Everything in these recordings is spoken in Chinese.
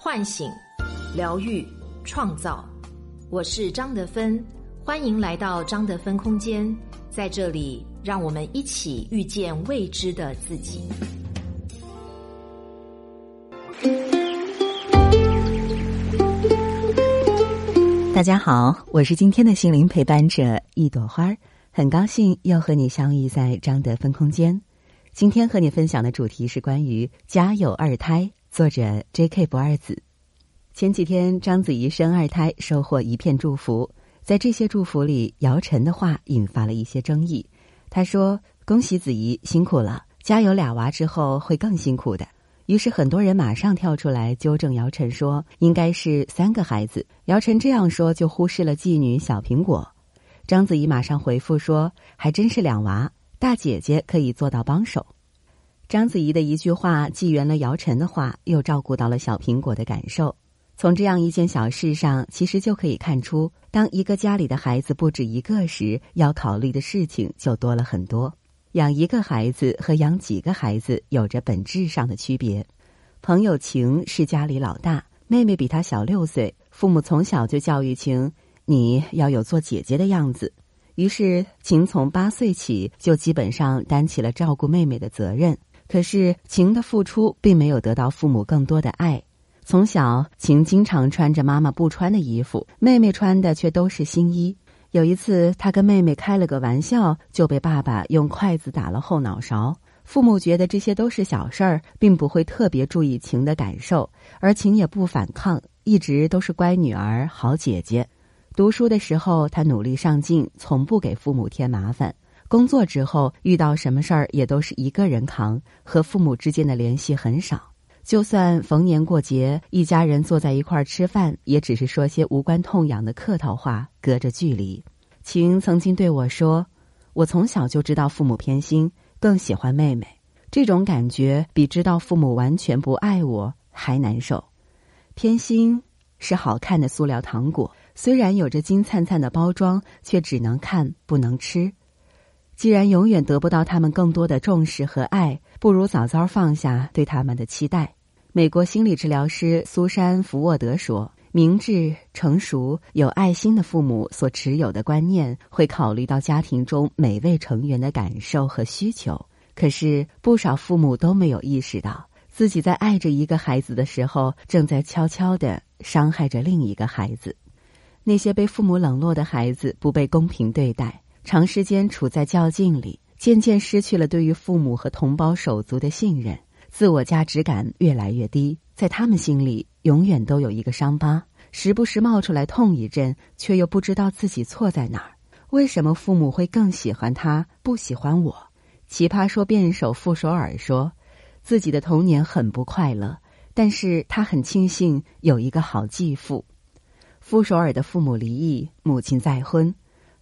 唤醒、疗愈、创造。我是张德芬，欢迎来到张德芬空间。在这里，让我们一起遇见未知的自己。大家好，我是今天的心灵陪伴者一朵花儿，很高兴又和你相遇在张德芬空间。今天和你分享的主题是关于家有二胎，作者 J.K. 不二子。前几天章子怡生二胎，收获一片祝福。在这些祝福里，姚晨的话引发了一些争议。他说：“恭喜子怡辛苦了，家有俩娃之后会更辛苦的。”于是很多人马上跳出来纠正姚晨，说应该是三个孩子。姚晨这样说，就忽视了继女小苹果。章子怡马上回复说：“还真是两娃。”大姐姐可以做到帮手。章子怡的一句话，既圆了姚晨的话，又照顾到了小苹果的感受。从这样一件小事上，其实就可以看出，当一个家里的孩子不止一个时，要考虑的事情就多了很多。养一个孩子和养几个孩子有着本质上的区别。朋友晴是家里老大，妹妹比她小六岁，父母从小就教育晴，你要有做姐姐的样子。于是，晴从八岁起就基本上担起了照顾妹妹的责任。可是，晴的付出并没有得到父母更多的爱。从小，晴经常穿着妈妈不穿的衣服，妹妹穿的却都是新衣。有一次，她跟妹妹开了个玩笑，就被爸爸用筷子打了后脑勺。父母觉得这些都是小事儿，并不会特别注意晴的感受，而晴也不反抗，一直都是乖女儿、好姐姐。读书的时候，她努力上进，从不给父母添麻烦。工作之后，遇到什么事儿也都是一个人扛，和父母之间的联系很少。就算逢年过节，一家人坐在一块儿吃饭，也只是说些无关痛痒的客套话，隔着距离。晴曾经对我说：“我从小就知道父母偏心，更喜欢妹妹。这种感觉比知道父母完全不爱我还难受。偏心是好看的塑料糖果。”虽然有着金灿灿的包装，却只能看不能吃。既然永远得不到他们更多的重视和爱，不如早早放下对他们的期待。美国心理治疗师苏珊·福沃德说：“明智、成熟、有爱心的父母所持有的观念，会考虑到家庭中每位成员的感受和需求。可是，不少父母都没有意识到，自己在爱着一个孩子的时候，正在悄悄的伤害着另一个孩子。”那些被父母冷落的孩子不被公平对待，长时间处在较劲里，渐渐失去了对于父母和同胞手足的信任，自我价值感越来越低，在他们心里永远都有一个伤疤，时不时冒出来痛一阵，却又不知道自己错在哪儿。为什么父母会更喜欢他，不喜欢我？奇葩说辩手傅首尔说，自己的童年很不快乐，但是他很庆幸有一个好继父。傅首尔的父母离异，母亲再婚。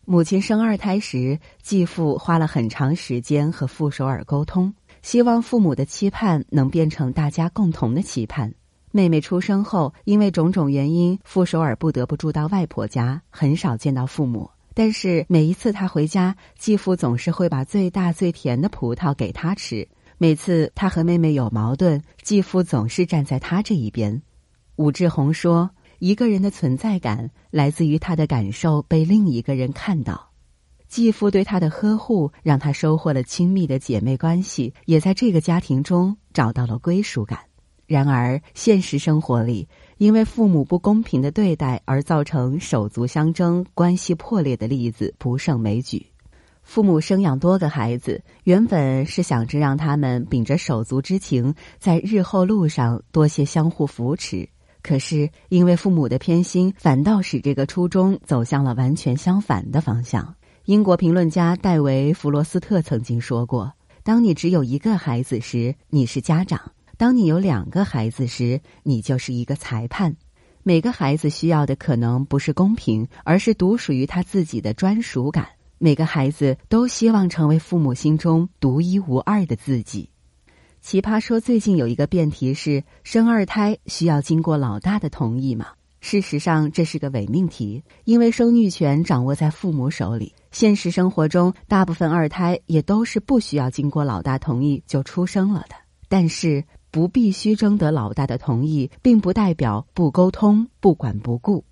母亲生二胎时，继父花了很长时间和傅首尔沟通，希望父母的期盼能变成大家共同的期盼。妹妹出生后，因为种种原因，傅首尔不得不住到外婆家，很少见到父母。但是每一次他回家，继父总是会把最大最甜的葡萄给他吃。每次他和妹妹有矛盾，继父总是站在他这一边。武志红说。一个人的存在感来自于他的感受被另一个人看到，继父对他的呵护让他收获了亲密的姐妹关系，也在这个家庭中找到了归属感。然而，现实生活里，因为父母不公平的对待而造成手足相争、关系破裂的例子不胜枚举。父母生养多个孩子，原本是想着让他们秉着手足之情，在日后路上多些相互扶持。可是，因为父母的偏心，反倒使这个初衷走向了完全相反的方向。英国评论家戴维·弗罗斯特曾经说过：“当你只有一个孩子时，你是家长；当你有两个孩子时，你就是一个裁判。每个孩子需要的可能不是公平，而是独属于他自己的专属感。每个孩子都希望成为父母心中独一无二的自己。”奇葩说最近有一个辩题是：生二胎需要经过老大的同意吗？事实上，这是个伪命题，因为生育权掌握在父母手里。现实生活中，大部分二胎也都是不需要经过老大同意就出生了的。但是，不必须征得老大的同意，并不代表不沟通、不管不顾。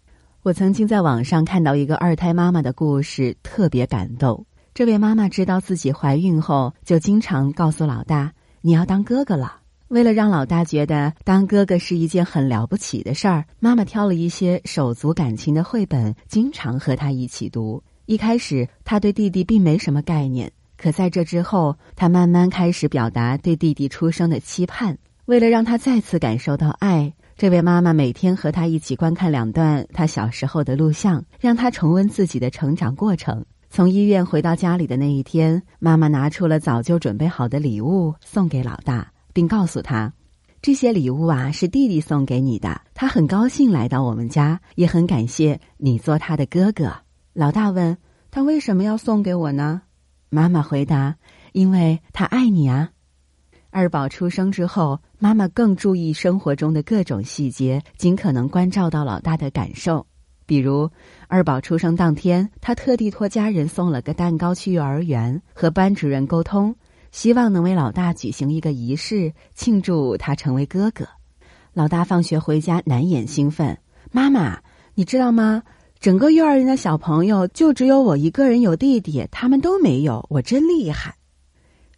我曾经在网上看到一个二胎妈妈的故事，特别感动。这位妈妈知道自己怀孕后，就经常告诉老大：“你要当哥哥了。”为了让老大觉得当哥哥是一件很了不起的事儿，妈妈挑了一些手足感情的绘本，经常和他一起读。一开始，他对弟弟并没什么概念，可在这之后，他慢慢开始表达对弟弟出生的期盼。为了让他再次感受到爱，这位妈妈每天和他一起观看两段他小时候的录像，让他重温自己的成长过程。从医院回到家里的那一天，妈妈拿出了早就准备好的礼物送给老大，并告诉他：“这些礼物啊是弟弟送给你的，他很高兴来到我们家，也很感谢你做他的哥哥。”老大问：“他为什么要送给我呢？”妈妈回答：“因为他爱你啊。”二宝出生之后，妈妈更注意生活中的各种细节，尽可能关照到老大的感受。比如，二宝出生当天，他特地托家人送了个蛋糕去幼儿园，和班主任沟通，希望能为老大举行一个仪式，庆祝他成为哥哥。老大放学回家，难掩兴奋：“妈妈，你知道吗？整个幼儿园的小朋友就只有我一个人有弟弟，他们都没有，我真厉害。”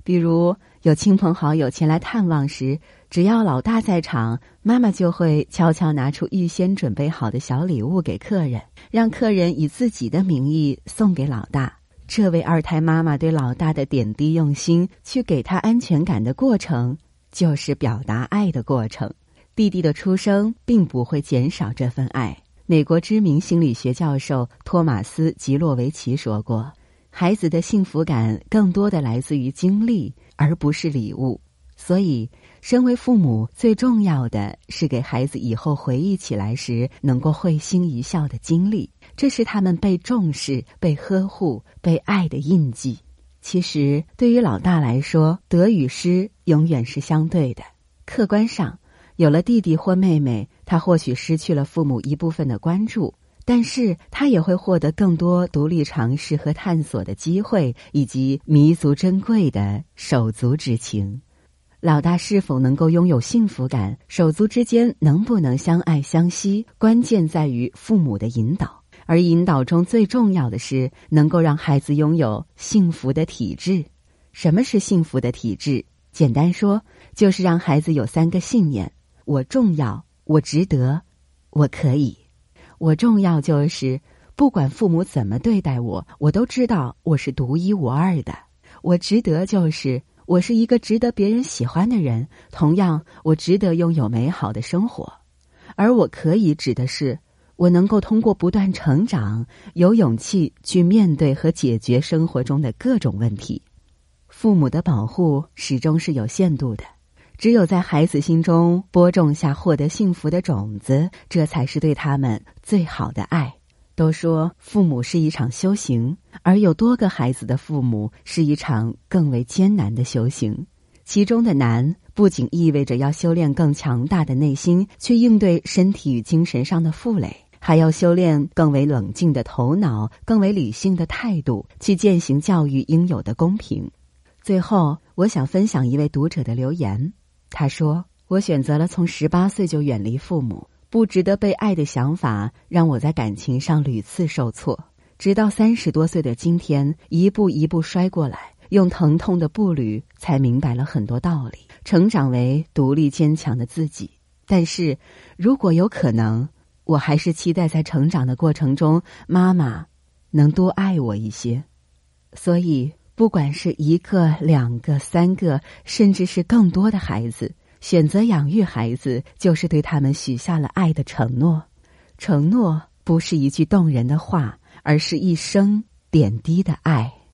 比如，有亲朋好友前来探望时。只要老大在场，妈妈就会悄悄拿出预先准备好的小礼物给客人，让客人以自己的名义送给老大。这位二胎妈妈对老大的点滴用心，去给他安全感的过程，就是表达爱的过程。弟弟的出生并不会减少这份爱。美国知名心理学教授托马斯·吉洛维奇说过：“孩子的幸福感更多的来自于经历，而不是礼物。”所以。身为父母，最重要的是给孩子以后回忆起来时能够会心一笑的经历，这是他们被重视、被呵护、被爱的印记。其实，对于老大来说，得与失永远是相对的。客观上，有了弟弟或妹妹，他或许失去了父母一部分的关注，但是他也会获得更多独立尝试和探索的机会，以及弥足珍贵的手足之情。老大是否能够拥有幸福感，手足之间能不能相爱相惜，关键在于父母的引导。而引导中最重要的是能够让孩子拥有幸福的体质。什么是幸福的体质？简单说，就是让孩子有三个信念：我重要，我值得，我可以。我重要就是不管父母怎么对待我，我都知道我是独一无二的。我值得就是。我是一个值得别人喜欢的人，同样，我值得拥有美好的生活。而我可以指的是，我能够通过不断成长，有勇气去面对和解决生活中的各种问题。父母的保护始终是有限度的，只有在孩子心中播种下获得幸福的种子，这才是对他们最好的爱。都说父母是一场修行，而有多个孩子的父母是一场更为艰难的修行。其中的难，不仅意味着要修炼更强大的内心，去应对身体与精神上的负累，还要修炼更为冷静的头脑、更为理性的态度，去践行教育应有的公平。最后，我想分享一位读者的留言，他说：“我选择了从十八岁就远离父母。”不值得被爱的想法让我在感情上屡次受挫，直到三十多岁的今天，一步一步摔过来，用疼痛的步履才明白了很多道理，成长为独立坚强的自己。但是，如果有可能，我还是期待在成长的过程中，妈妈能多爱我一些。所以，不管是一个、两个、三个，甚至是更多的孩子。选择养育孩子，就是对他们许下了爱的承诺。承诺不是一句动人的话，而是一生点滴的爱。